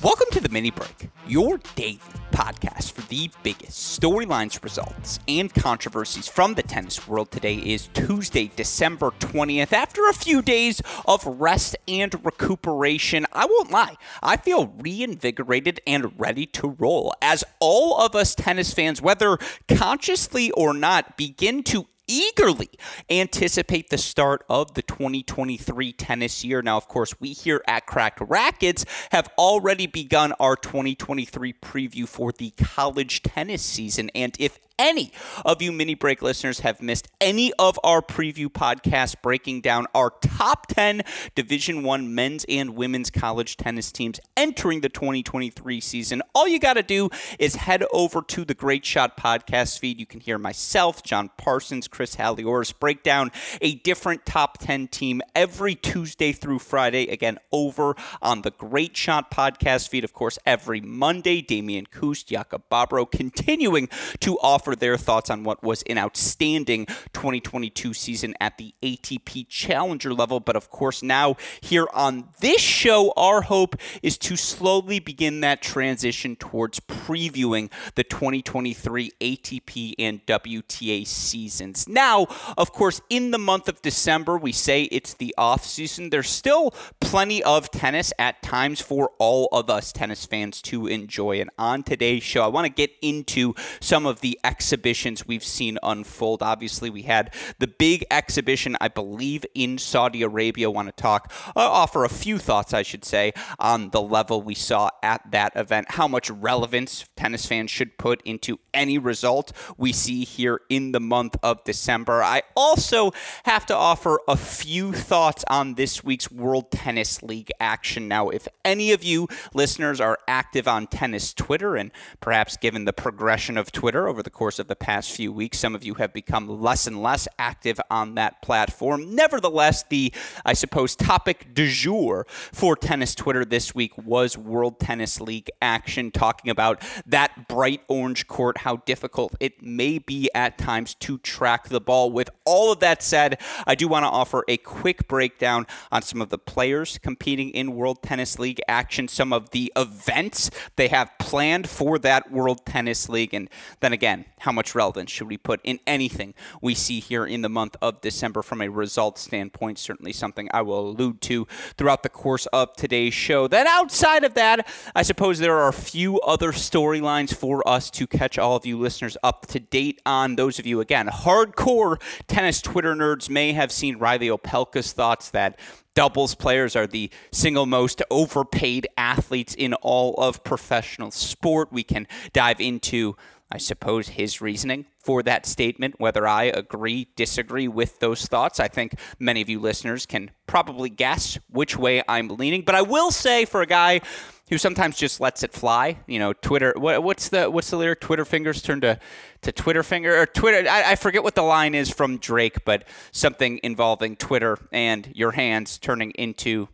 Welcome to the Mini Break, your daily podcast for the biggest storylines, results, and controversies from the tennis world. Today is Tuesday, December 20th. After a few days of rest and recuperation, I won't lie, I feel reinvigorated and ready to roll as all of us tennis fans, whether consciously or not, begin to eagerly anticipate the start of the 2023 tennis year. Now, of course, we here at Cracked Racquets have already begun our 2023 preview for the college tennis season. And if any of you mini break listeners have missed any of our preview podcasts breaking down our top 10 division 1 men's and women's college tennis teams entering the 2023 season all you got to do is head over to the great shot podcast feed. You can hear myself john parsons chris halioris break down a different top 10 team every tuesday through friday again over on the great shot podcast feed. Of course every monday damian kust jakob babro continuing to offer offer their thoughts on what was an outstanding 2022 season at the ATP Challenger level. But of course, now here on this show, our hope is to slowly begin that transition towards previewing the 2023 ATP and WTA seasons. Now, of course, in the month of December, we say it's the off season. There's still plenty of tennis at times for all of us tennis fans to enjoy. And on today's show, I want to get into some of the exhibitions we've seen unfold. Obviously, we had the big exhibition, I believe, in Saudi Arabia. Want to talk, uh, offer a few thoughts, I should say, on the level we saw at that event, how much relevance tennis fans should put into any result we see here in the month of December. I also have to offer a few thoughts on this week's World Tennis League action. Now, if any of you listeners are active on tennis Twitter, and perhaps given the progression of Twitter over the course course of the past few weeks. Some of you have become less and less active on that platform. Nevertheless, the, I suppose, topic du jour for tennis Twitter this week was World Tennis League action, talking about that bright orange court, how difficult it may be at times to track the ball. With all of that said, I do want to offer a quick breakdown on some of the players competing in World Tennis League action, some of the events they have planned for that World Tennis League, and then again, how much relevance should we put in anything we see here in the month of December from a results standpoint? Certainly something I will allude to throughout the course of today's show. Then outside of that, I suppose there are a few other storylines for us to catch all of you listeners up to date on. Those of you, again, hardcore tennis Twitter nerds may have seen Riley Opelka's thoughts that doubles players are the single most overpaid athletes in all of professional sport. We can dive into I suppose, his reasoning for that statement. Whether I agree, disagree with those thoughts, I think many of you listeners can probably guess which way I'm leaning. But I will say, for a guy who sometimes just lets it fly, you know, Twitter. What, what's the what's the lyric? Twitter fingers turn to to Twitter finger or Twitter. I, I forget what the line is from Drake, but something involving Twitter and your hands turning into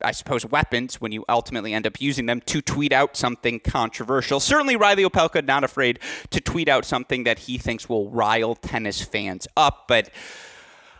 I suppose, weapons when you ultimately end up using them to tweet out something controversial. Certainly, Riley Opelka not afraid to tweet out something that he thinks will rile tennis fans up, but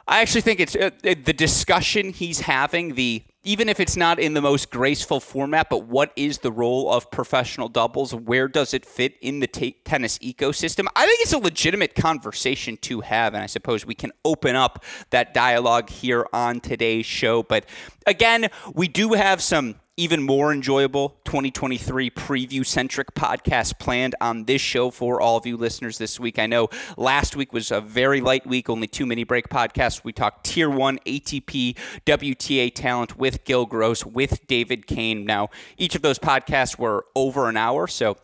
I actually think it's uh, the discussion he's having, the even if it's not in the most graceful format, but what is the role of professional doubles? Where does it fit in the t- tennis ecosystem? I think it's a legitimate conversation to have, and I suppose we can open up that dialogue here on today's show. But again, we do have some even more enjoyable 2023 preview centric podcast planned on this show for all of you listeners this week. I know last week was a very light week, only two mini break podcasts. We talked tier one ATP WTA talent with Gil Gross, with David Kane. Now, each of those podcasts were over an hour, so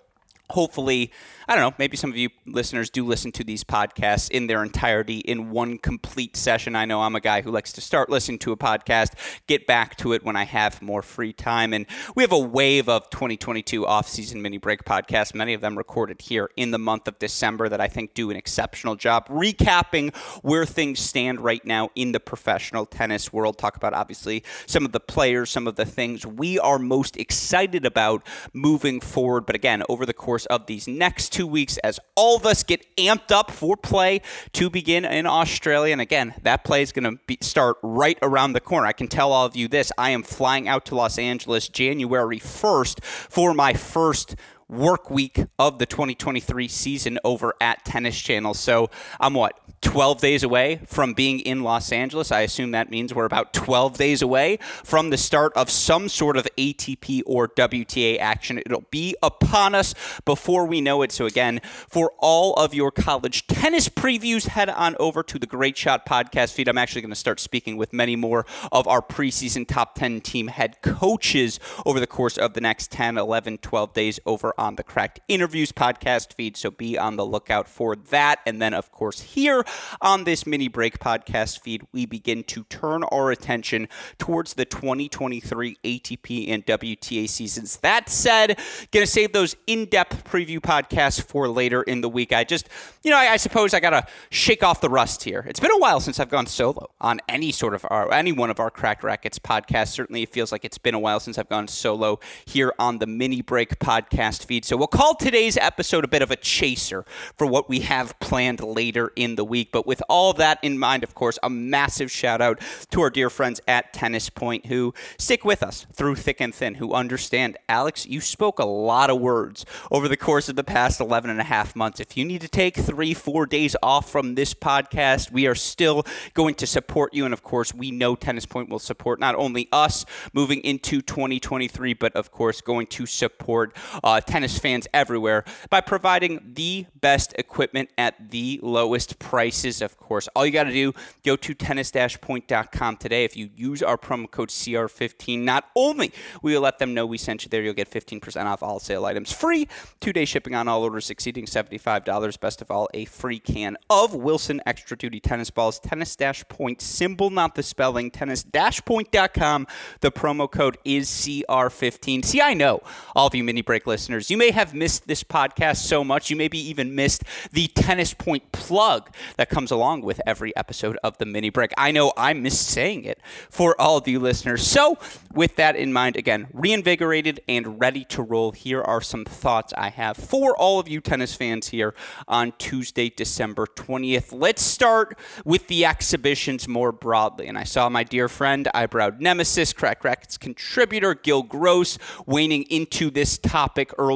hopefully, I don't know, maybe some of you listeners do listen to these podcasts in their entirety in one complete session. I know I'm a guy who likes to start listening to a podcast, get back to it when I have more free time. And we have a wave of 2022 off-season mini break podcasts, many of them recorded here in the month of December that I think do an exceptional job recapping where things stand right now in the professional tennis world. Talk about obviously some of the players, some of the things we are most excited about moving forward. But again, over the course of these next two weeks, as all of us get amped up for play to begin in Australia. And again, that play is going to start right around the corner. I can tell all of you this I am flying out to Los Angeles January 1st for my first work week of the 2023 season over at Tennis Channel. So I'm what, 12 days away from being in Los Angeles? I assume that means we're about 12 days away from the start of some sort of ATP or WTA action. It'll be upon us before we know it. So again, for all of your college tennis previews, head on over to the Great Shot podcast feed. I'm actually going to start speaking with many more of our preseason top 10 team head coaches over the course of the next 10, 11, 12 days over on the Cracked Interviews podcast feed. So be on the lookout for that. And then, of course, here on this mini break podcast feed, we begin to turn our attention towards the 2023 ATP and WTA seasons. That said, going to save those in depth preview podcasts for later in the week. I just, you know, I, I suppose I got to shake off the rust here. It's been a while since I've gone solo on any sort of our, any one of our Cracked Racquets podcasts. Certainly, it feels like it's been a while since I've gone solo here on the mini break podcast feed. So we'll call today's episode a bit of a chaser for what we have planned later in the week. But with all that in mind, of course, a massive shout out to our dear friends at Tennis Point who stick with us through thick and thin, who understand. Alex, you spoke a lot of words over the course of the past 11 and a half months. If you need to take three, four days off from this podcast, we are still going to support you. And of course, we know Tennis Point will support not only us moving into 2023, but of course, going to support uh, tennis fans everywhere by providing the best equipment at the lowest prices, of course. All you got to do, go to tennis-point.com today. If you use our promo code CR15, not only we will let them know we sent you there, you'll get 15% off all sale items free, two-day shipping on all orders exceeding $75. Best of all, a free can of Wilson Extra Duty tennis balls. Tennis-point symbol, not the spelling. Tennis-point.com. The promo code is CR15. See, I know all of you mini break listeners, you may have missed this podcast so much, you maybe even missed the Tennis Point plug that comes along with every episode of the mini break. I know I missed saying it for all of you listeners. So, with that in mind, again, reinvigorated and ready to roll, here are some thoughts I have for all of you tennis fans here on Tuesday, December 20th. Let's start with the exhibitions more broadly. And I saw my dear friend, Eyebrowed Nemesis, Cracked Racquets contributor Gil Gross, waning into this topic earlier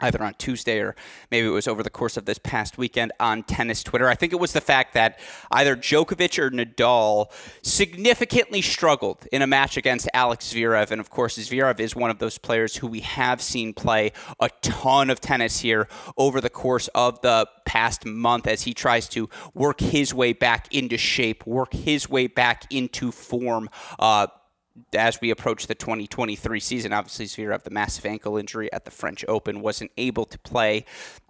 either on Tuesday or maybe it was over the course of this past weekend on tennis Twitter. I think it was the fact that either Djokovic or Nadal significantly struggled in a match against Alex Zverev. And of course, Zverev is one of those players who we have seen play a ton of tennis here over the course of the past month as he tries to work his way back into shape, work his way back into form. Uh, as we approach the 2023 season, obviously Zverev, the massive ankle injury at the French Open, wasn't able to play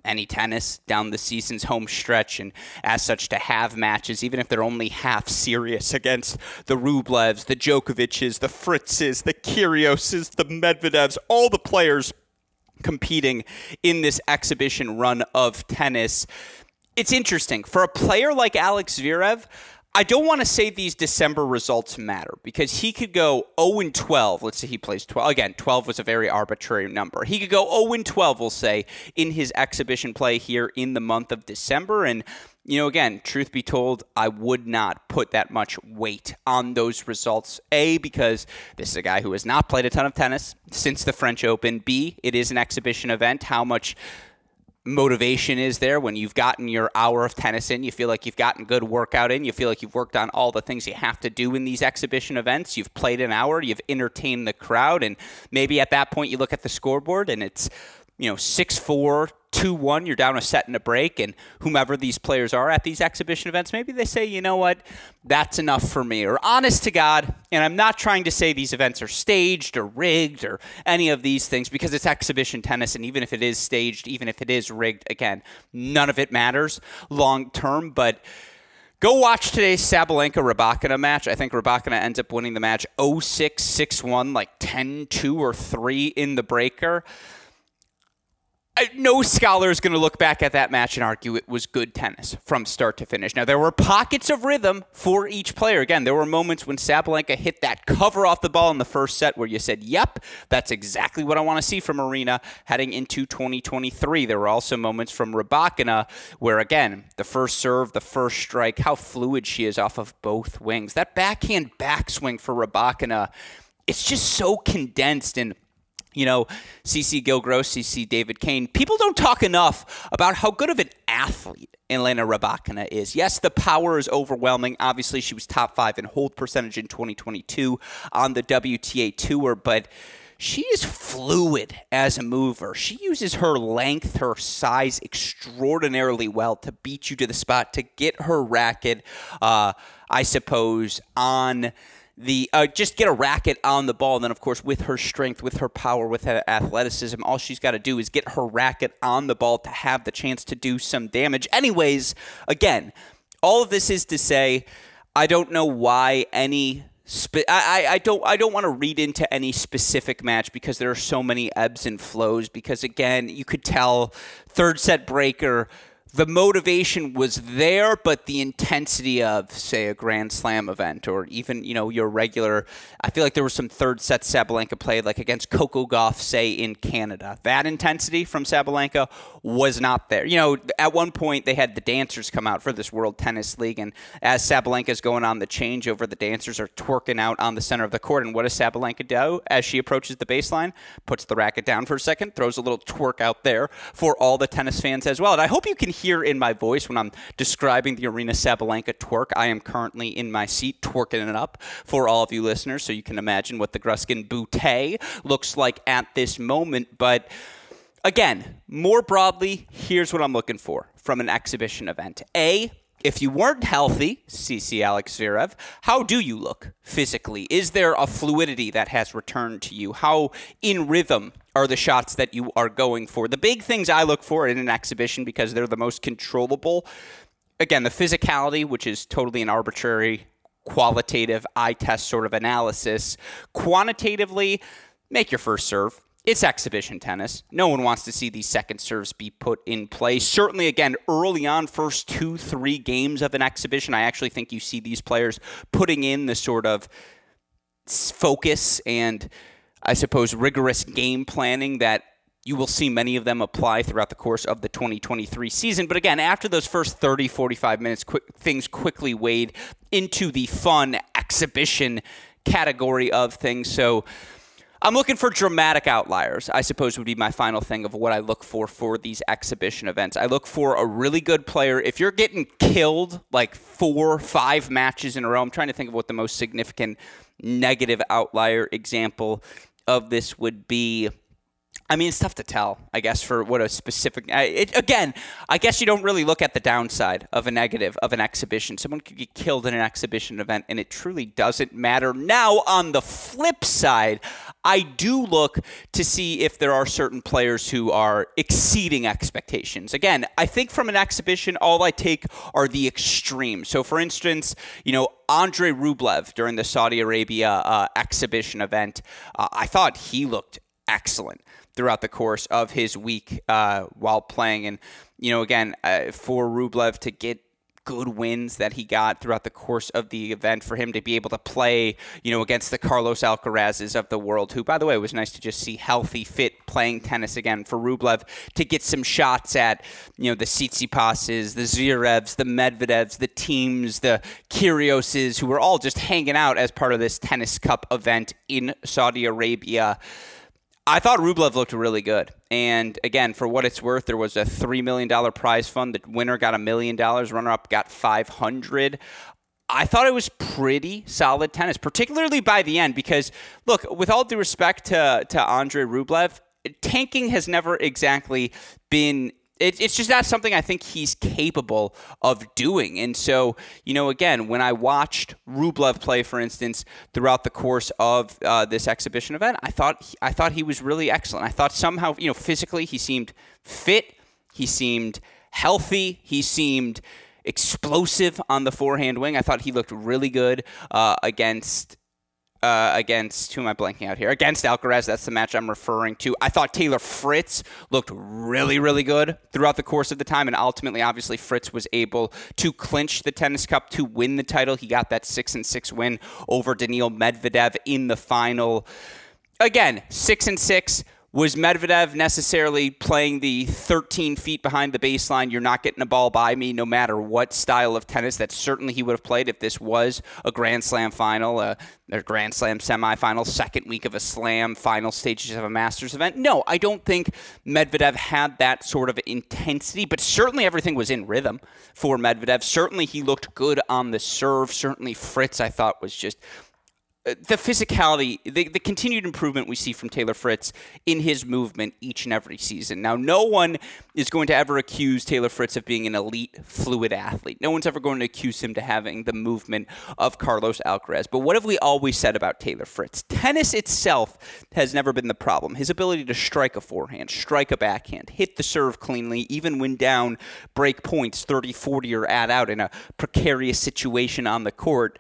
any tennis down the season's home stretch, and as such, to have matches, even if they're only half serious, against the Rublevs, the Djokovic's, the Fritzes, the Kyrgioses, the Medvedevs, all the players competing in this exhibition run of tennis. It's interesting for a player like Alex Zverev. I don't want to say these December results matter because he could go 0 and 12. Let's say he plays 12. Again, 12 was a very arbitrary number. He could go 0 and 12, we'll say, in his exhibition play here in the month of December. And, you know, again, truth be told, I would not put that much weight on those results. A, because this is a guy who has not played a ton of tennis since the French Open. B, it is an exhibition event. How much motivation is there. When you've gotten your hour of tennis in, you feel like you've gotten good workout in, you feel like you've worked on all the things you have to do in these exhibition events, you've played an hour, you've entertained the crowd, and maybe at that point you look at the scoreboard and it's you know, 6 4, 2 1, you're down a set and a break, and whomever these players are at these exhibition events, maybe they say, you know what, that's enough for me. Or honest to God, and I'm not trying to say these events are staged or rigged or any of these things because it's exhibition tennis, and even if it is staged, even if it is rigged, again, none of it matters long term, but. Go watch today's Sabalenka Rybakina match. I think Rybakina ends up winning the match 06 6 1, like 10 2 or 3 in the breaker no scholar is going to look back at that match and argue it was good tennis from start to finish. Now, there were pockets of rhythm for each player. Again, there were moments when Sabalenka hit that cover off the ball in the first set where you said, yep, that's exactly what I want to see from Aryna heading into 2023. There were also moments from Rybakina where, again, the first serve, the first strike, how fluid she is off of both wings. That backhand backswing for Rybakina, it's just so condensed and – you know, CC Gil Gross, CC David Kane. People don't talk enough about how good of an athlete Elena Rybakina is. Yes, the power is overwhelming. Obviously, she was top five in hold percentage in 2022 on the WTA Tour, but she is fluid as a mover. She uses her length, her size extraordinarily well to beat you to the spot, to get her racket, uh, I suppose, on the uh, just get a racket on the ball. And then, of course, with her strength, with her power, with her athleticism, all she's got to do is get her racket on the ball to have the chance to do some damage. Anyways, again, all of this is to say, I don't know why any. Spe- I, I don't I don't want to read into any specific match because there are so many ebbs and flows. Because again, you could tell third set breaker the motivation was there, but the intensity of, say, a Grand Slam event or even, you know, your regular. I feel like there was some third set Sabalenka played, like against Coco Gauff, say, in Canada. That intensity from Sabalenka was not there. You know, at one point they had the dancers come out for this World Tennis League, and as Sabalenka's going on the changeover, the dancers are twerking out on the center of the court. And what does Sabalenka do as she approaches the baseline? Puts the racket down for a second, throws a little twerk out there for all the tennis fans as well. And I hope you can hear in my voice when I'm describing the Aryna Sabalenka twerk. I am currently in my seat twerking it up for all of you listeners, so you can imagine what the Gruskin bootay looks like at this moment. But again, more broadly, here's what I'm looking for from an exhibition event. A, if you weren't healthy, CC Alex Zverev, how do you look physically? Is there a fluidity that has returned to you? How in rhythm are the shots that you are going for? The big things I look for in an exhibition because they're the most controllable. Again, the physicality, which is totally an arbitrary qualitative eye test sort of analysis. Quantitatively, make your first serve it's exhibition tennis. No one wants to see these second serves be put in play. Certainly, again, early on, first two, three games of an exhibition, I actually think you see these players putting in the sort of focus and, I suppose, rigorous game planning that you will see many of them apply throughout the course of the 2023 season. But again, after those first 30, 45 minutes, quick, things quickly wade into the fun exhibition category of things. So, I'm looking for dramatic outliers, I suppose would be my final thing of what I look for for these exhibition events. I look for a really good player. If you're getting killed like four, five matches in a row, I'm trying to think of what the most significant negative outlier example of this would be. I mean, it's tough to tell, I guess, for what a specific. It, again, I guess you don't really look at the downside of a negative of an exhibition. Someone could get killed in an exhibition event, and it truly doesn't matter. Now, on the flip side, I do look to see if there are certain players who are exceeding expectations. Again, I think from an exhibition, all I take are the extremes. So, for instance, you know, Andre Rublev during the Saudi Arabia uh, exhibition event, uh, I thought he looked excellent throughout the course of his week uh, while playing. And, you know, again, uh, for Rublev to get good wins that he got throughout the course of the event for him to be able to play, you know, against the Carlos Alcarazes of the world, who, by the way, it was nice to just see healthy, fit, playing tennis again for Rublev to get some shots at, you know, the Tsitsipas's, the Zverevs, the Medvedevs, the Thiems, the Kyrgioses, who were all just hanging out as part of this tennis cup event in Saudi Arabia. I thought Rublev looked really good. And again, for what it's worth, there was a $3 million prize fund. The winner got a million dollars, runner up got 500. I thought it was pretty solid tennis, particularly by the end, because look, with all due respect to, to Andre Rublev, tanking has never exactly been it's just not something I think he's capable of doing. And so, you know, again, when I watched Rublev play, for instance, throughout the course of uh, this exhibition event, I thought I thought he was really excellent. I thought somehow, you know, physically he seemed fit, he seemed healthy, he seemed explosive on the forehand wing. I thought he looked really good uh, against uh, against who am I blanking out here? Against Alcaraz, that's the match I'm referring to. I thought Taylor Fritz looked really, really good throughout the course of the time, and ultimately, obviously, Fritz was able to clinch the tennis cup to win the title. He got that six and six win over Daniil Medvedev in the final. Again, six and six was Medvedev necessarily playing the 13 feet behind the baseline? You're not getting a ball by me, no matter what style of tennis that certainly he would have played if this was a Grand Slam final, a, a Grand Slam semifinal, second week of a Slam, final stages of a Masters event. No, I don't think Medvedev had that sort of intensity, but certainly everything was in rhythm for Medvedev. Certainly he looked good on the serve. Certainly Fritz, I thought, was just uh, the physicality, the, the continued improvement we see from Taylor Fritz in his movement each and every season. Now, no one is going to ever accuse Taylor Fritz of being an elite, fluid athlete. No one's ever going to accuse him to having the movement of Carlos Alcaraz. But what have we always said about Taylor Fritz? Tennis itself has never been the problem. His ability to strike a forehand, strike a backhand, hit the serve cleanly, even when down break points 30, 40, or add out in a precarious situation on the court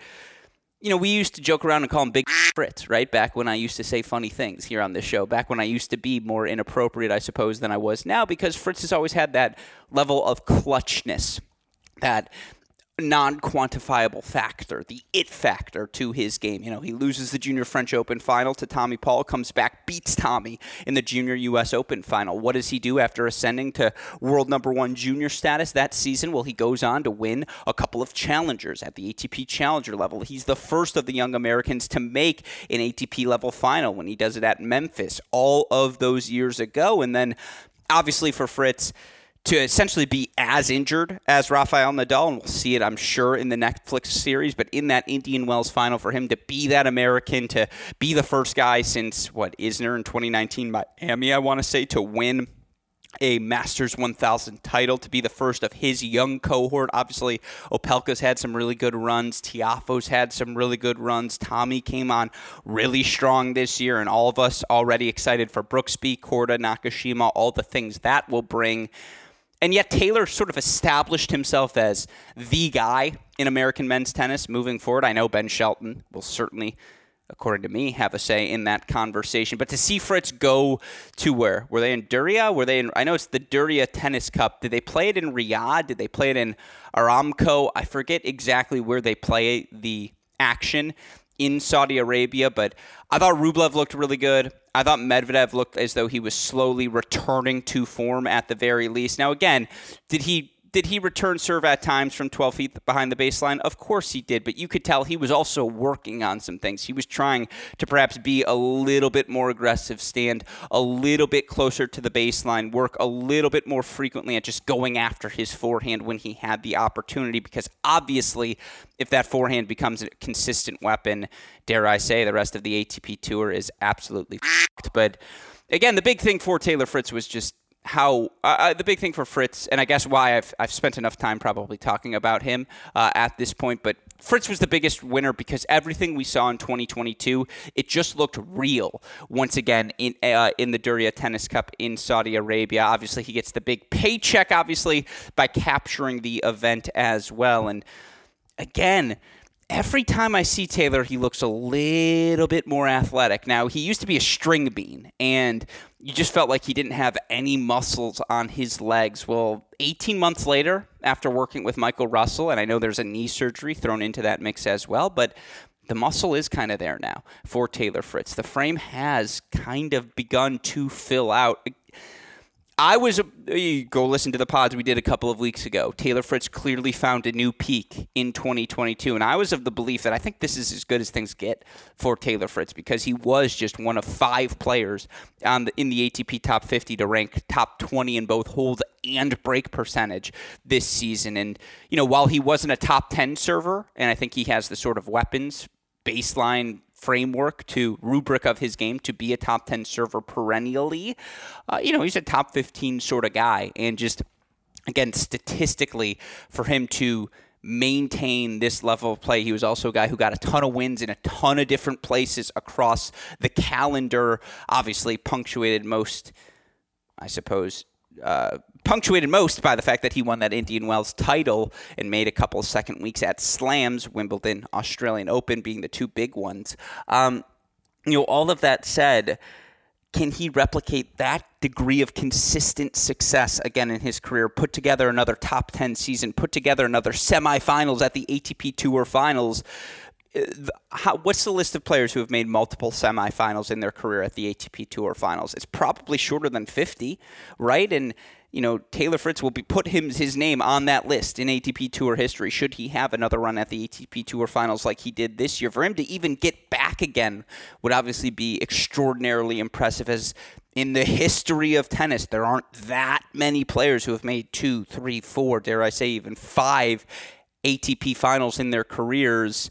you know, we used to joke around and call him Big Fritz, right? Back when I used to say funny things here on this show, back when I used to be more inappropriate, I suppose, than I was now, because Fritz has always had that level of clutchness, that non quantifiable factor, the it factor to his game. You know, he loses the Junior French Open final to Tommy Paul, comes back, beats Tommy in the Junior U.S. Open final. What does he do after ascending to world number one junior status that season? Well, he goes on to win a couple of challengers at the ATP Challenger level. He's the first of the young Americans to make an ATP level final when he does it at Memphis all of those years ago. And then, obviously, for Fritz, to essentially be as injured as Rafael Nadal, and we'll see it, I'm sure, in the Netflix series. But in that Indian Wells final, for him to be that American, to be the first guy since what Isner in 2019 Miami, I want to say, to win a Masters 1000 title to be the first of his young cohort. Obviously, Opelka's had some really good runs. Tiafoe's had some really good runs. Tommy came on really strong this year, and all of us already excited for Brooksby, Korda, Nakashima, all the things that will bring. And yet Taylor sort of established himself as the guy in American men's tennis moving forward. I know Ben Shelton will certainly, according to me, have a say in that conversation. But to see Fritz go to where? Were they in Diriyah? Were they in? I know it's the Diriyah Tennis Cup. Did they play it in Riyadh? Did they play it in Aramco? I forget exactly where they play the action in Saudi Arabia, but I thought Rublev looked really good. I thought Medvedev looked as though he was slowly returning to form at the very least. Now, again, did he did he return serve at times from 12 feet behind the baseline? Of course he did, but you could tell he was also working on some things. He was trying to perhaps be a little bit more aggressive, stand a little bit closer to the baseline, work a little bit more frequently at just going after his forehand when he had the opportunity, because obviously, if that forehand becomes a consistent weapon, dare I say, the rest of the ATP Tour is absolutely f***ed. But again, the big thing for Taylor Fritz was just how uh, uh, the big thing for Fritz, and I guess why I've, I've spent enough time probably talking about him uh, at this point, but Fritz was the biggest winner because everything we saw in 2022, it just looked real once again in uh, in the Diriyah Tennis Cup in Saudi Arabia. Obviously, he gets the big paycheck, obviously, by capturing the event as well. And again, every time I see Taylor, he looks a little bit more athletic. Now, he used to be a string bean, and you just felt like he didn't have any muscles on his legs. Well, 18 months later, after working with Michael Russell, and I know there's a knee surgery thrown into that mix as well, but the muscle is kind of there now for Taylor Fritz. The frame has kind of begun to fill out. I was go listen to the pods we did a couple of weeks ago. Taylor Fritz clearly found a new peak in 2022, and I was of the belief that I think this is as good as things get for Taylor Fritz because he was just one of five players on the, in the ATP Top 50 to rank top 20 in both hold and break percentage this season. And you know, while he wasn't a top 10 server, and I think he has the sort of weapons baseline framework to rubric of his game to be a top 10 server perennially, uh, you know, he's a top 15 sort of guy. And just, again, statistically, for him to maintain this level of play. He was also a guy who got a ton of wins in a ton of different places across the calendar, obviously punctuated most, I suppose, uh, punctuated most by the fact that he won that Indian Wells title and made a couple second weeks at Slams, Wimbledon, Australian Open being the two big ones. Um, you know, all of that said, can he replicate that degree of consistent success again in his career? Put together another top 10 season, put together another semifinals at the ATP Tour Finals. How, what's the list of players who have made multiple semifinals in their career at the ATP Tour Finals? It's probably shorter than 50, right? And you know, Taylor Fritz will be put him his name on that list in ATP Tour history should he have another run at the ATP Tour Finals like he did this year. For him to even get back again would obviously be extraordinarily impressive as in the history of tennis, there aren't that many players who have made two, three, four, dare I say, even five ATP finals in their careers.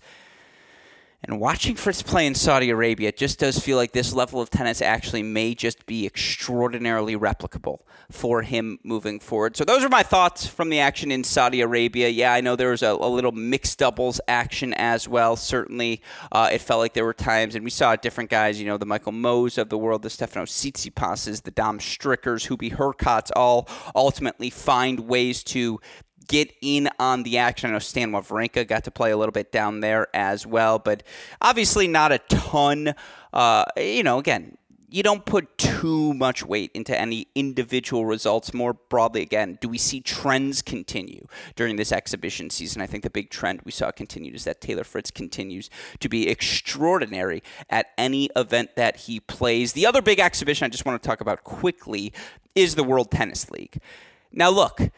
And watching Fritz play in Saudi Arabia just does feel like this level of tennis actually may just be extraordinarily replicable for him moving forward. So those are my thoughts from the action in Saudi Arabia. Yeah, I know there was a, a little mixed doubles action as well. Certainly, uh, it felt like there were times, and we saw different guys. You know, the Michael Mmohs of the world, the Stefano Tsitsipas's, the Dom Strickers, Hubie Hurkacz's, all ultimately find ways to get in on the action. I know Stan Wawrinka got to play a little bit down there as well, but obviously not a ton. Uh, you know, again, you don't put too much weight into any individual results. More broadly, again, do we see trends continue during this exhibition season? I think the big trend we saw continued is that Taylor Fritz continues to be extraordinary at any event that he plays. The other big exhibition I just want to talk about quickly is the World Tennis League. Now, look,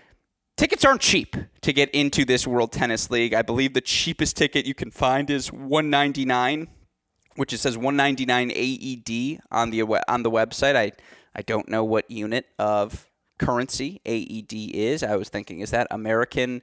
tickets aren't cheap to get into this World Tennis League. I believe the cheapest ticket you can find is 199 which it says 199 AED on the on the website. I I don't know what unit of currency AED is. I was thinking, is that American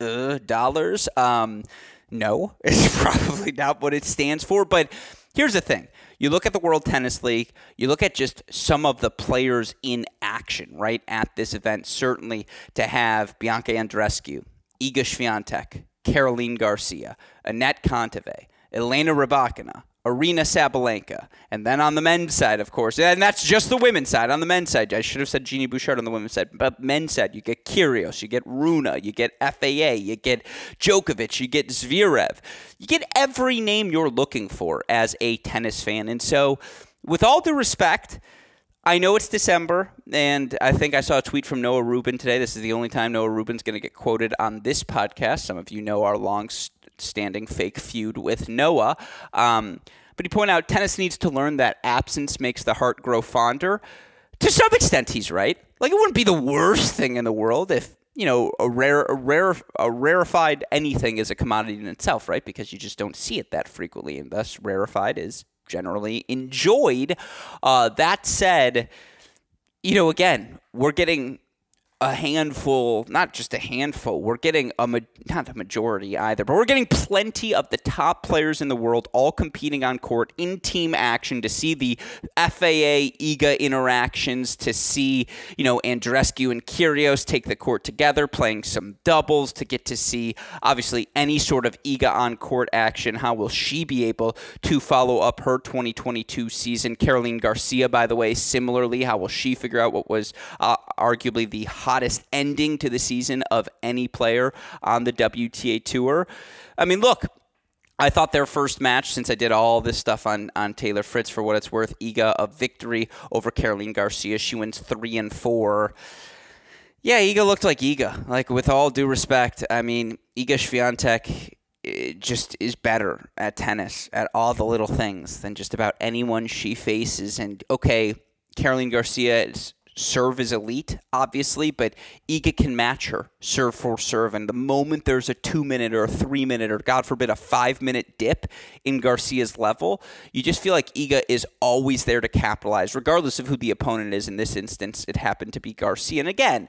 uh, dollars? Um, no, it's probably not what it stands for. But here's the thing: you look at the World Tennis League, you look at just some of the players in action right at this event. Certainly, to have Bianca Andreescu, Iga Swiatek, Caroline Garcia, Anett Kontaveit, Elena Rybakina, Aryna Sabalenka. And then on the men's side, of course, and that's just the women's side. On the men's side, I should have said Genie Bouchard on the women's side. But men's side, you get Kyrgios, you get Rune, you get FAA, you get Djokovic, you get Zverev. You get every name you're looking for as a tennis fan. And so, with all due respect, I know it's December, and I think I saw a tweet from Noah Rubin today. This is the only time Noah Rubin's going to get quoted on this podcast. Some of you know our long standing fake feud with Noah. Um, but he pointed out tennis needs to learn that absence makes the heart grow fonder. To some extent, he's right. Like, it wouldn't be the worst thing in the world if you know, a rare, a rare, a rarefied anything is a commodity in itself, right? Because you just don't see it that frequently, and thus rarefied is generally enjoyed. Uh, that said, you know, again, we're getting a handful, not just a handful, we're getting a not a majority either, but we're getting plenty of the top players in the world all competing on court in team action to see the FAA IGA interactions, to see, you know, Andreescu and Kyrgios take the court together, playing some doubles, to get to see obviously any sort of IGA on court action. How will she be able to follow up her 2022 season? Caroline Garcia, by the way, similarly, how will she figure out what was uh, arguably the hottest ending to the season of any player on the WTA Tour. I mean, look, I thought their first match, since I did all this stuff on, on Taylor Fritz for what it's worth, Iga a victory over Caroline Garcia. She wins three and four. Yeah, Iga looked like Iga. Like with all due respect, I mean, Iga Swiatek eh, just is better at tennis at all the little things than just about anyone she faces. And okay, Caroline Garcia is serve is elite, obviously, but Iga can match her serve for serve. And the moment there's a two minute or a three minute or, God forbid, a five minute dip in Garcia's level, you just feel like Iga is always there to capitalize, regardless of who the opponent is. In this instance, it happened to be Garcia. And again,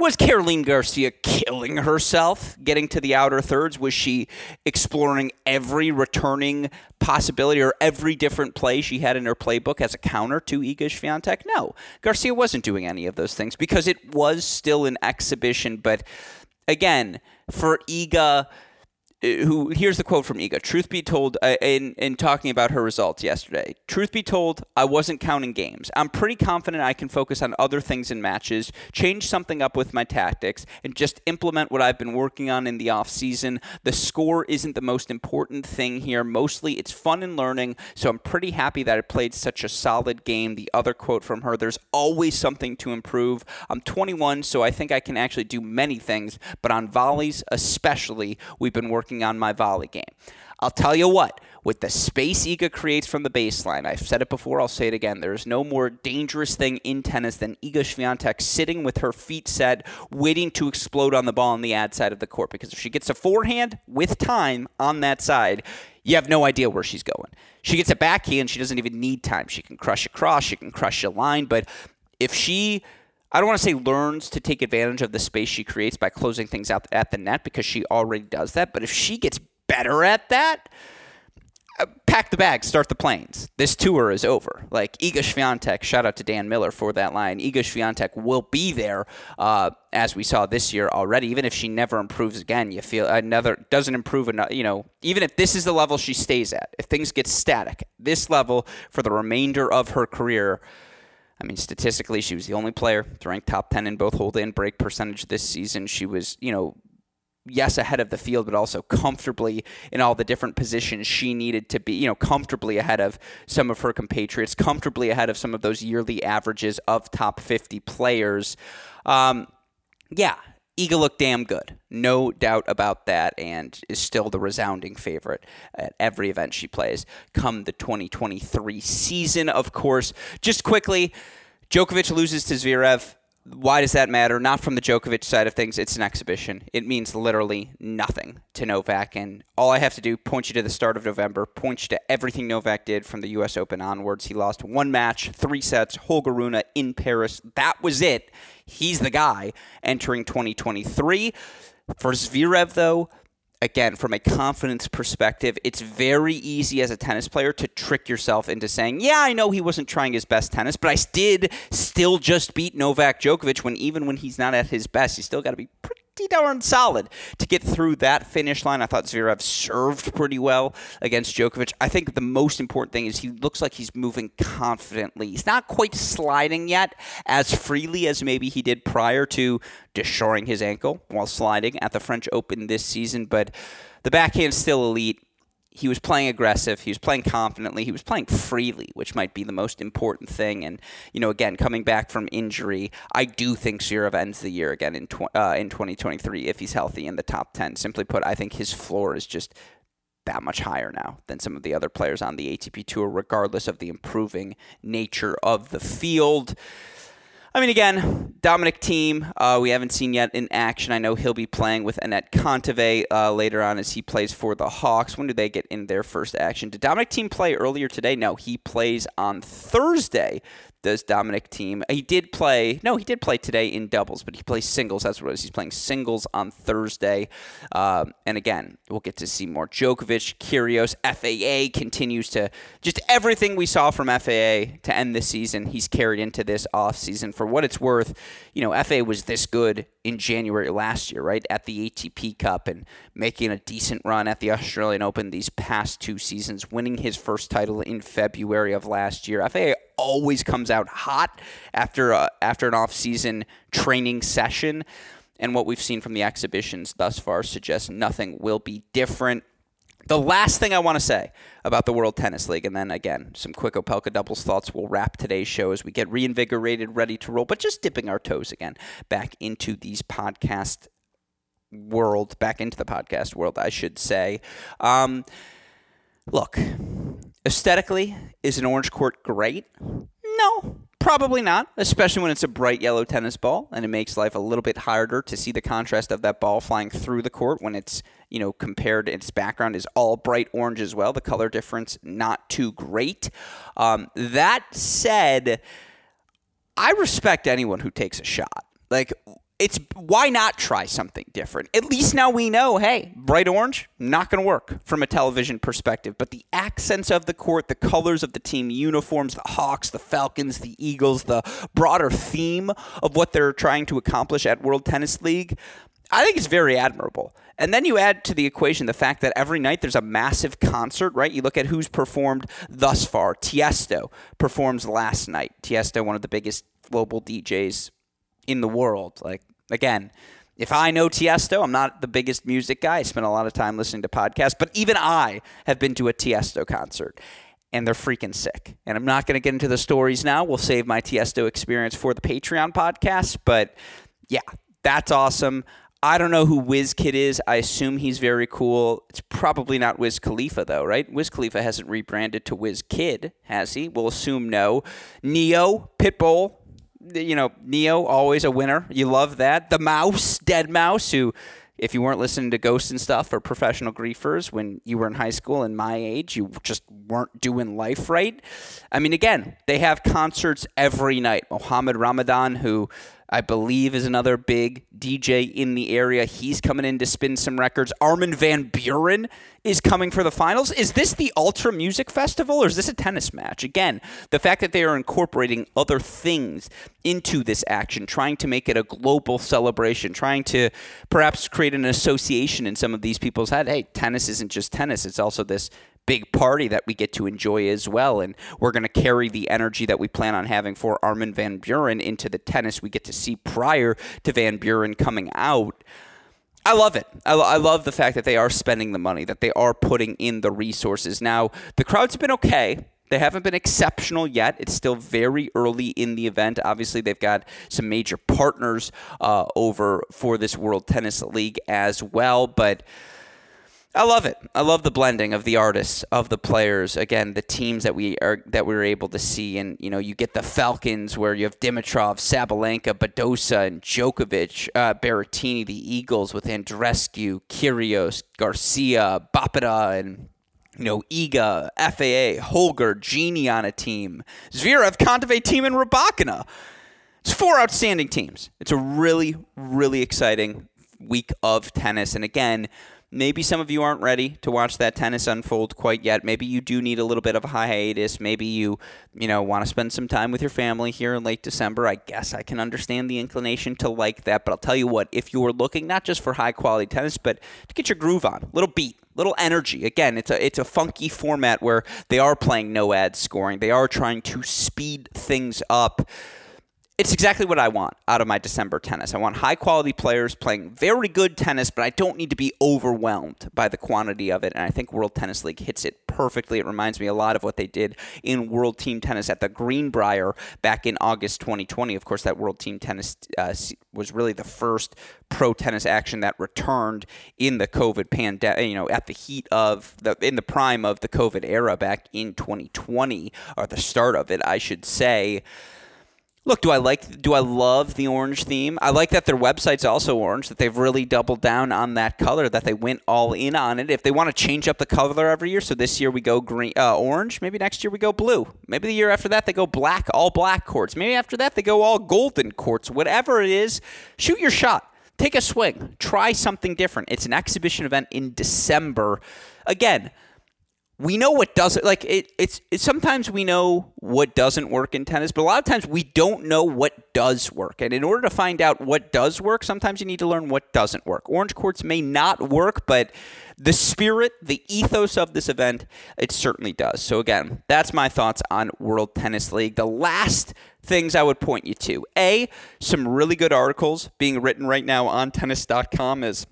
Was Caroline Garcia killing herself getting to the outer thirds? Was she exploring every returning possibility or every different play she had in her playbook as a counter to Iga Swiatek? No. Garcia wasn't doing any of those things because it was still an exhibition. But again, for Iga, who here's the quote from Iga. Truth be told, uh, in in talking about her results yesterday. Truth be told, I wasn't counting games. I'm pretty confident I can focus on other things in matches, change something up with my tactics, and just implement what I've been working on in the off season. The score isn't the most important thing here. Mostly, it's fun and learning. So I'm pretty happy that I played such a solid game. The other quote from her: There's always something to improve. I'm 21, so I think I can actually do many things, but on volleys especially, we've been working working on my volley game. I'll tell you what, with the space Iga creates from the baseline, I've said it before, I'll say it again. There's no more dangerous thing in tennis than Iga Swiatek sitting with her feet set, waiting to explode on the ball on the ad side of the court. Because if she gets a forehand with time on that side, you have no idea where she's going. She gets a backhand, she doesn't even need time. She can crush across, she can crush a line, but if she I don't want to say learns to take advantage of the space she creates by closing things out at the net because she already does that. But if she gets better at that, uh, pack the bags, start the planes. This tour is over. Like Iga Swiatek, shout out to Dan Miller for that line. Iga Swiatek will be there, uh, as we saw this year already. Even if she never improves again, you feel another doesn't improve enough. You know, even if this is the level she stays at, if things get static, this level for the remainder of her career I mean, statistically, she was the only player to rank top 10 in both hold and break percentage this season. She was, you know, yes, ahead of the field, but also comfortably in all the different positions she needed to be, you know, comfortably ahead of some of her compatriots, comfortably ahead of some of those yearly averages of top 50 players. Um, yeah, Iga looked damn good, no doubt about that, and is still the resounding favorite at every event she plays come the 2023 season. Of course, just quickly, Djokovic loses to Zverev. Why does that matter? Not from the Djokovic side of things. It's an exhibition. It means literally nothing to Novak. And all I have to do, point you to the start of November, point you to everything Novak did from the U.S. Open onwards. He lost one match, three sets, Holger Rune in Paris. That was it. He's the guy entering 2023. For Zverev, though, again, from a confidence perspective, it's very easy as a tennis player to trick yourself into saying, yeah, I know he wasn't trying his best tennis, but I did still just beat Novak Djokovic when even when he's not at his best, he's still got to be pretty pretty darn solid to get through that finish line. I thought Zverev served pretty well against Djokovic. I think the most important thing is he looks like he's moving confidently. He's not quite sliding yet as freely as maybe he did prior to destroying his ankle while sliding at the French Open this season, but the backhand's still elite he was playing aggressive. He was playing confidently. He was playing freely, which might be the most important thing. And you know, again, coming back from injury, I do think Zverev ends the year again in tw- uh, in 2023 if he's healthy in the top 10. Simply put, I think his floor is just that much higher now than some of the other players on the ATP tour, regardless of the improving nature of the field. I mean, again, Dominic Thiem, uh, we haven't seen yet in action. I know he'll be playing with Anett Kontaveit uh, later on as he plays for the Hawks. When do they get in their first action? Did Dominic Thiem play earlier today? No, he plays on Thursday does Dominic Thiem. He did play, no, he did play today in doubles, but he plays singles. That's what it is. He's playing singles on Thursday. Um, and again, we'll get to see more Djokovic, Kyrgios, FAA continues to just everything we saw from FAA to end the season, he's carried into this offseason. For what it's worth, you know, FAA was this good in January last year, right, at the ATP Cup and making a decent run at the Australian Open these past two seasons, winning his first title in February of last year. FAA always comes out hot after a, after an off-season training session. And what we've seen from the exhibitions thus far suggests nothing will be different. The last thing I want to say about the World Tennis League, and then again, some quick Opelka doubles thoughts We'll wrap today's show as we get reinvigorated, ready to roll, but just dipping our toes again back into these podcast world, back into the podcast world, I should say. Um, look, aesthetically, is an orange court great? No, Probably not, especially when it's a bright yellow tennis ball and it makes life a little bit harder to see the contrast of that ball flying through the court when it's, you know, compared its background is all bright orange as well. The color difference not too great. Um, that said, I respect anyone who takes a shot. Like it's why not try something different? At least now we know, hey, bright orange, not going to work from a television perspective. But the accents of the court, the colors of the team uniforms, the Hawks, the Falcons, the Eagles, the broader theme of what they're trying to accomplish at World Tennis League, I think it's very admirable. And then you add to the equation the fact that every night there's a massive concert, right? You look at who's performed thus far. Tiesto performs last night. Tiesto, one of the biggest global DJs in the world. Like again, if I know Tiesto, I'm not the biggest music guy. I spend a lot of time listening to podcasts, but even I have been to a Tiesto concert and they're freaking sick. And I'm not going to get into the stories now. We'll save my Tiesto experience for the Patreon podcast, but yeah, that's awesome. I don't know who Kid is. I assume he's very cool. It's probably not Wiz Khalifa though, right? Wiz Khalifa hasn't rebranded to Wiz Kid, has he? We'll assume no. Ne-Yo, Pitbull, you know, Ne-Yo, always a winner. You love that. The Mouse, Deadmau5, who, if you weren't listening to Ghost and stuff or professional griefers when you were in high school and my age, you just weren't doing life right. I mean, again, they have concerts every night. Mohammed Ramadan, who I believe is another big DJ in the area. He's coming in to spin some records. Armin van Buuren is coming for the finals. Is this the Ultra Music Festival or is this a tennis match? Again, the fact that they are incorporating other things into this action, trying to make it a global celebration, trying to perhaps create an association in some of these people's head. Hey, tennis isn't just tennis, it's also this big party that we get to enjoy as well. And we're going to carry the energy that we plan on having for Armin Van Buuren into the tennis we get to see prior to Van Buuren coming out. I love it. I, I, love the fact that they are spending the money, that they are putting in the resources. Now, the crowd's been okay. They haven't been exceptional yet. It's still very early in the event. Obviously, they've got some major partners uh, over for this World Tennis League as well. But I love it. I love the blending of the artists, of the players. Again, the teams that we are that we were able to see, and you know, you get the Falcons where you have Dimitrov, Sabalenka, Badosa, and Djokovic, uh, Berrettini, the Eagles with Andreescu, Kyrgios, Garcia, Bapeda, and you know, Iga, FAA, Holger, Genie on a team, Zverev, Kontaveit team, and Rybakina. It's four outstanding teams. It's a really, really exciting week of tennis, and again Maybe some of you aren't ready to watch that tennis unfold quite yet. Maybe you do need a little bit of a hiatus. Maybe you, you know, want to spend some time with your family here in late December. I guess I can understand the inclination to like that. But I'll tell you what, if you are looking not just for high quality tennis, but to get your groove on, little beat, little energy. Again, it's a it's a funky format where they are playing no ad scoring. They are trying to speed things up it's exactly what I want out of my December tennis. I want high quality players playing very good tennis, but I don't need to be overwhelmed by the quantity of it. And I think World Tennis League hits it perfectly. It reminds me a lot of what they did in World Team Tennis at the Greenbrier back in August 2020. Of course, that World Team Tennis uh, was really the first pro tennis action that returned in the COVID pandemic, you know, at the heat of the, in the prime of the COVID era back in 2020, or the start of it, I should say. Look, do I like do I love the orange theme? I like that their website's also orange, that they've really doubled down on that color, that they went all in on it. If they want to change up the color every year, so this year we go green uh, orange, maybe next year we go blue. Maybe the year after that they go black, all black courts. Maybe after that they go all golden courts. Whatever it is, shoot your shot. Take a swing. Try something different. It's an exhibition event in December. Again, we know what doesn't like it, it's, it's sometimes we know what doesn't work in tennis but a lot of times we don't know what does work. And in order to find out what does work sometimes you need to learn what doesn't work. Orange courts may not work but the spirit the ethos of this event it certainly does. So again that's my thoughts on world tennis league. The last things i would point you to a some really good articles being written right now on tennis.com as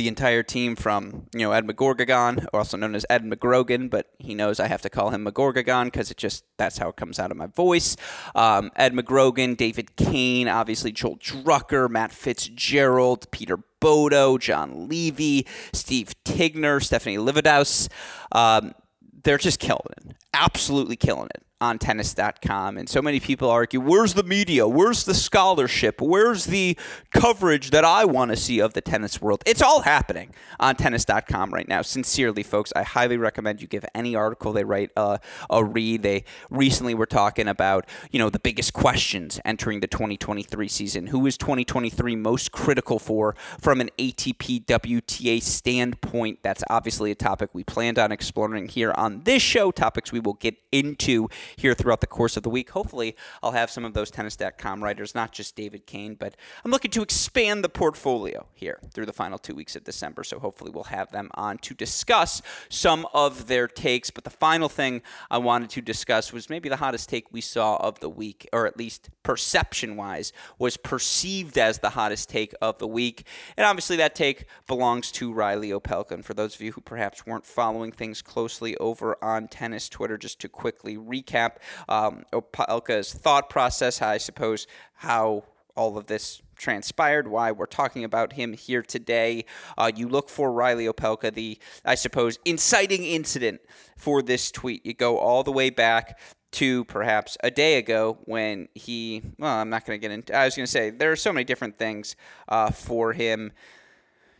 the entire team from you know Ed McGorgagon, also known as Ed McGrogan, but he knows I have to call him McGorgagon because it just that's how it comes out of my voice. Um, Ed McGrogan, David Kane, obviously Joel Drucker, Matt Fitzgerald, Peter Bodo, Jon Levey, Steve Tignor, Stephanie Livaudais. Um, they're just killing it, absolutely killing it on tennis.com. And so many people argue, where's the media? Where's the scholarship? Where's the coverage that I want to see of the tennis world? It's all happening on tennis.com right now. Sincerely, folks, I highly recommend you give any article they write uh, a read. They recently were talking about, you know, the biggest questions entering the 2023 season. Who is 2023 most critical for from an ATP WTA standpoint? That's obviously a topic we planned on exploring here on this show, topics we will get into here throughout the course of the week. Hopefully, I'll have some of those tennis.com writers, not just David Kane, but I'm looking to expand the portfolio here through the final two weeks of December. So hopefully, we'll have them on to discuss some of their takes. But the final thing I wanted to discuss was maybe the hottest take we saw of the week, or at least perception wise, was perceived as the hottest take of the week. And obviously, that take belongs to Riley Opelka. And for those of you who perhaps weren't following things closely over on tennis Twitter, just to quickly recap recap um, Opelka's thought process, I suppose, how all of this transpired, why we're talking about him here today. Uh, you look for Riley Opelka, the, I suppose, inciting incident for this tweet. You go all the way back to perhaps a day ago when he, well, I'm not going to get into, I was going to say, there are so many different things uh, for him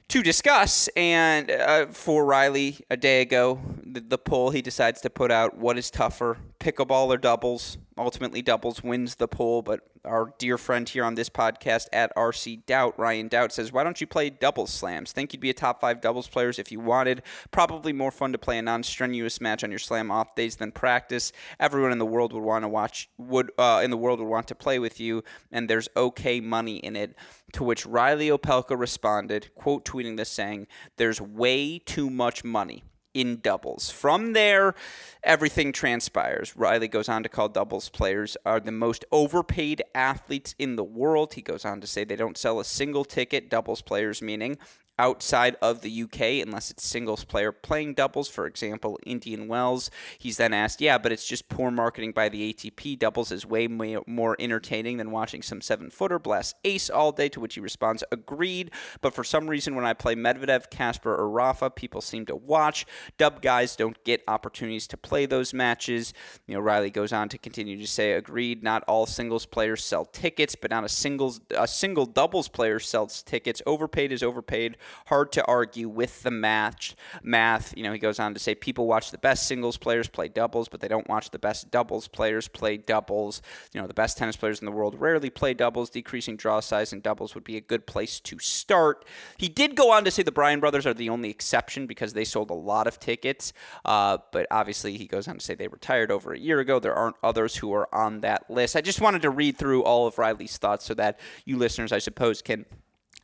to discuss. And uh, for Riley, a day ago, the, the, poll he decides to put out what is tougher, pickleball or doubles? Ultimately, doubles wins the poll, but our dear friend here on this podcast at RC Doubt, Ryan Doubt, says, Why don't you play doubles slams? Think you'd be a top five doubles players if you wanted. Probably more fun to play a non strenuous match on your slam off days than practice. Everyone in the world would want to watch, would uh, in the world would want to play with you, and there's okay money in it. To which Riley Opelka responded, quote tweeting this saying, There's way too much money in doubles. From there, everything transpires. Riley goes on to call doubles players are the most overpaid athletes in the world. He goes on to say they don't sell a single ticket, doubles players meaning, outside of the UK unless it's singles player playing doubles, for example, Indian Wells. He's then asked, yeah, but it's just poor marketing by the ATP. Doubles is way more entertaining than watching some seven footer blast ace all day, to which he responds, agreed. But for some reason, when I play Medvedev, Casper, or Rafa, people seem to watch. Dub guys don't get opportunities to play those matches. You know, Riley goes on to continue to say, agreed, not all singles players sell tickets, but not a singles a single doubles player sells tickets. Overpaid is overpaid hard to argue with the match math. You know, he goes on to say people watch the best singles players play doubles, but they don't watch the best doubles players play doubles. You know, the best tennis players in the world rarely play doubles. Decreasing draw size in doubles would be a good place to start. He did go on to say the Bryan brothers are the only exception because they sold a lot of tickets, uh, but obviously he goes on to say they retired over a year ago. There aren't others who are on that list. I just wanted to read through all of Riley's thoughts so that you listeners, I suppose, can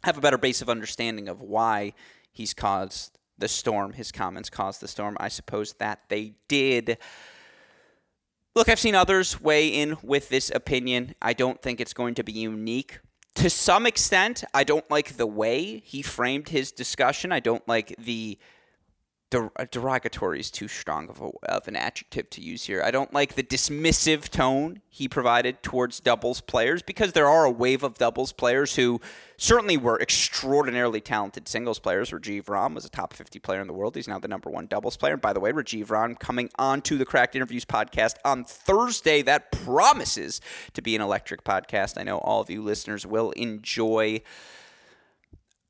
have a better base of understanding of why he's caused the storm. His comments caused the storm. I suppose that they did. Look, I've seen others weigh in with this opinion. I don't think it's going to be unique. To some extent, I don't like the way he framed his discussion. I don't like the der- uh, derogatory is too strong of, a, of an adjective to use here. I don't like the dismissive tone he provided towards doubles players because there are a wave of doubles players who certainly were extraordinarily talented singles players. Rajiv Ram was a top 50 player in the world. He's now the number one doubles player. And by the way, Rajiv Ram coming on to the Cracked Interviews podcast on Thursday. That promises to be an electric podcast. I know all of you listeners will enjoy.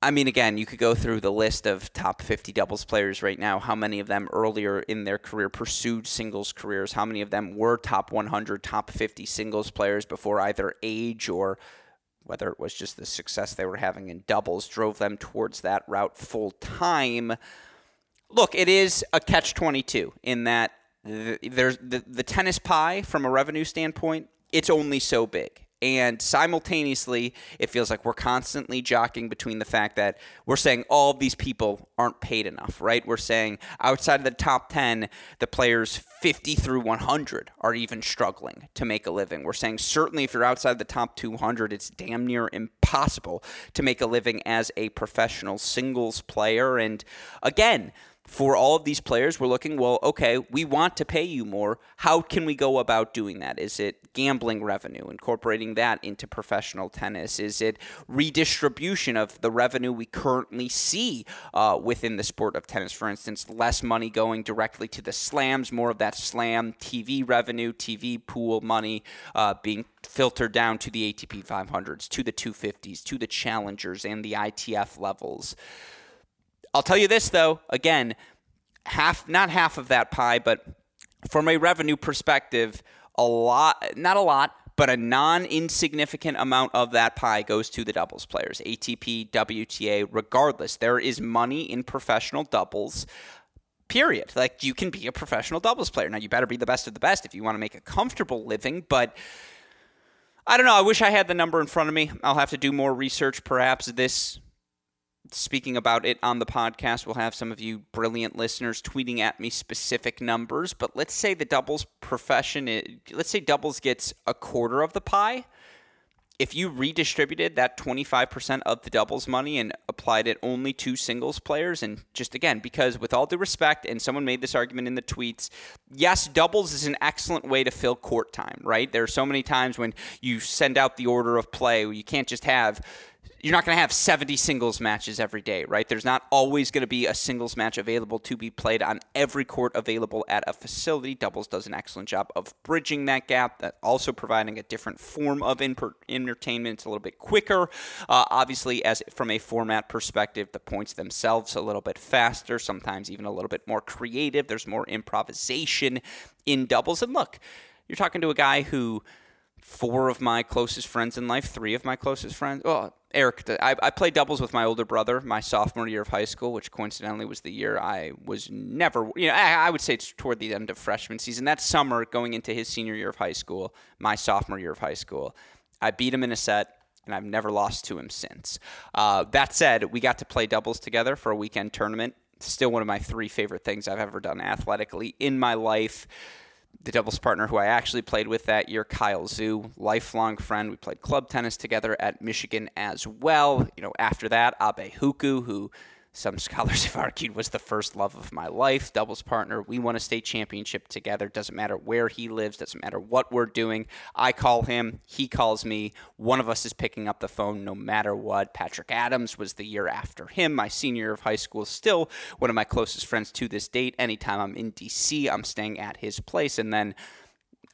I mean, again, you could go through the list of top 50 doubles players right now. How many of them earlier in their career pursued singles careers? How many of them were top 100, top 50 singles players before either age or whether it was just the success they were having in doubles drove them towards that route full time? Look, it is a catch 22 in that there's the, the tennis pie from a revenue standpoint, it's only so big and simultaneously, it feels like we're constantly jockeying between the fact that we're saying all of these people aren't paid enough, right? We're saying outside of the top 10, the players 50 through 100 are even struggling to make a living. We're saying certainly if you're outside the top 200, it's damn near impossible to make a living as a professional singles player. And again, for all of these players, we're looking, well, okay, we want to pay you more. How can we go about doing that? Is it gambling revenue, incorporating that into professional tennis? Is it redistribution of the revenue we currently see uh, within the sport of tennis? For instance, less money going directly to the slams, more of that slam TV revenue, TV pool money uh, being filtered down to the ATP 500s, to the 250s, to the challengers, and the ITF levels. I'll tell you this though, again, half not half of that pie, but from a revenue perspective, a lot not a lot, but a non insignificant amount of that pie goes to the doubles players, ATP, WTA, regardless. There is money in professional doubles. Period. Like you can be a professional doubles player. Now you better be the best of the best if you want to make a comfortable living, but I don't know. I wish I had the number in front of me. I'll have to do more research perhaps this speaking about it on the podcast. We'll have some of you brilliant listeners tweeting at me specific numbers. But let's say the doubles profession, eh, let's say doubles gets a quarter of the pie. If you redistributed that 25% of the doubles money and applied it only to singles players, and just again, because with all due respect, and someone made this argument in the tweets, yes, doubles is an excellent way to fill court time, right? There are so many times when you send out the order of play, you can't just have you're not going to have 70 singles matches every day, right? There's not always going to be a singles match available to be played on every court available at a facility. Doubles does an excellent job of bridging that gap, that also providing a different form of entertainment. It's a little bit quicker. Uh, obviously, as from a format perspective, the points themselves a little bit faster, sometimes even a little bit more creative. There's more improvisation in doubles. And look, you're talking to a guy who four of my closest friends in life, three of my closest friends. Oh, Eric, I, I played doubles with my older brother my sophomore year of high school, which coincidentally was the year I was never, you know, I, I would say it's toward the end of freshman season. That summer, going into his senior year of high school, my sophomore year of high school, I beat him in a set and I've never lost to him since. Uh, that said, we got to play doubles together for a weekend tournament. Still one of my three favorite things I've ever done athletically in my life the doubles partner who I actually played with that year, Kyle Zhu, lifelong friend. We played club tennis together at Michigan as well. You know, after that, Abe Huku, who some scholars have argued was the first love of my life, doubles partner. We won a state championship together. Doesn't matter where he lives, doesn't matter what we're doing. I call him, he calls me. One of us is picking up the phone no matter what. Patrick Adams was the year after him, my senior year of high school. Still one of my closest friends to this date. Anytime I'm in DC, I'm staying at his place. And then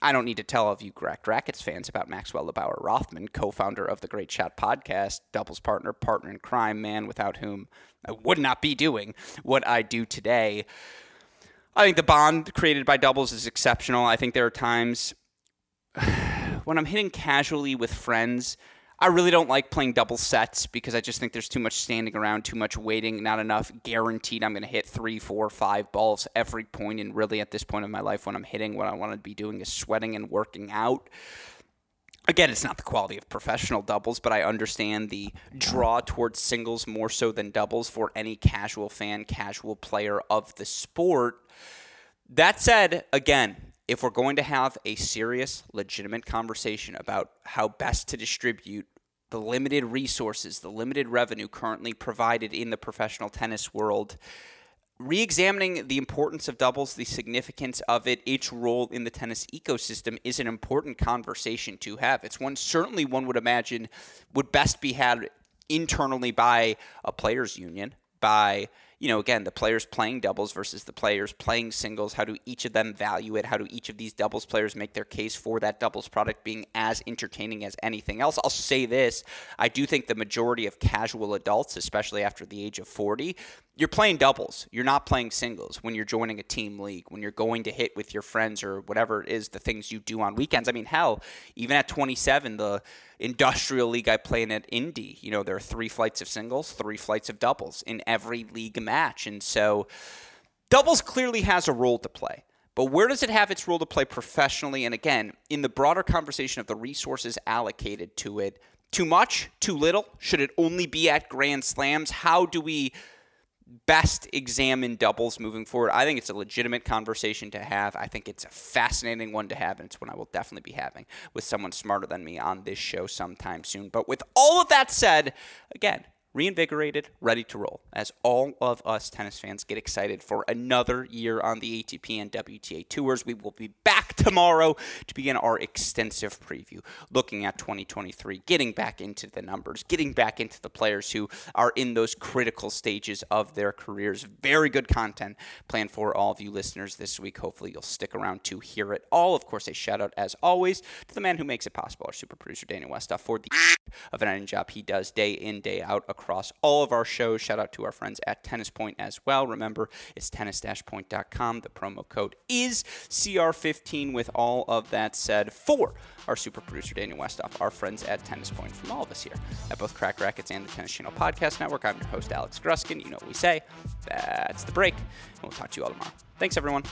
I don't need to tell all of you Cracked Racquets fans about Maxwell Lebauer Rothman, co founder of the Great Shot podcast, doubles partner, partner in crime, man without whom I would not be doing what I do today. I think the bond created by doubles is exceptional. I think there are times when I'm hitting casually with friends I really don't like playing double sets because I just think there's too much standing around, too much waiting, not enough guaranteed I'm going to hit three, four, five balls every point. And really, at this point of my life, when I'm hitting, what I want to be doing is sweating and working out. Again, it's not the quality of professional doubles, but I understand the draw towards singles more so than doubles for any casual fan, casual player of the sport. That said, again, if we're going to have a serious, legitimate conversation about how best to distribute the limited resources, the limited revenue currently provided in the professional tennis world, re-examining the importance of doubles, the significance of it, its role in the tennis ecosystem is an important conversation to have. It's one certainly one would imagine would best be had internally by a players union, by you know, again, the players playing doubles versus the players playing singles. How do each of them value it? How do each of these doubles players make their case for that doubles product being as entertaining as anything else? I'll say this I do think the majority of casual adults, especially after the age of 40, you're playing doubles. You're not playing singles when you're joining a team league, when you're going to hit with your friends or whatever it is, the things you do on weekends. I mean, hell, even at 27, the industrial league I play in at Indy, you know, there are three flights of singles, three flights of doubles in every league match. And so doubles clearly has a role to play. But where does it have its role to play professionally? And again, in the broader conversation of the resources allocated to it, too much, too little? Should it only be at Grand Slams? How do we best examine doubles moving forward. I think it's a legitimate conversation to have. I think it's a fascinating one to have, and it's one I will definitely be having with someone smarter than me on this show sometime soon. But with all of that said, again, reinvigorated, ready to roll as all of us tennis fans get excited for another year on the ATP and WTA tours. We will be back tomorrow to begin our extensive preview, looking at 2023, getting back into the numbers, getting back into the players who are in those critical stages of their careers. Very good content planned for all of you listeners this week. Hopefully, you'll stick around to hear it all. Of course, a shout out, as always, to the man who makes it possible, our super producer, Daniel Westoff, for the editing job he does day in, day out across all of our shows. Shout out to our friends at Tennis Point as well. Remember, it's tennis-point.com. The promo code is CR15 with all of that said for our super producer Daniel Westoff, our friends at Tennis Point from all of us here at both Cracked Racquets and the Tennis Channel Podcast Network. I'm your host, Alex Gruskin. You know what we say. That's the break. And we'll talk to you all tomorrow. Thanks, everyone.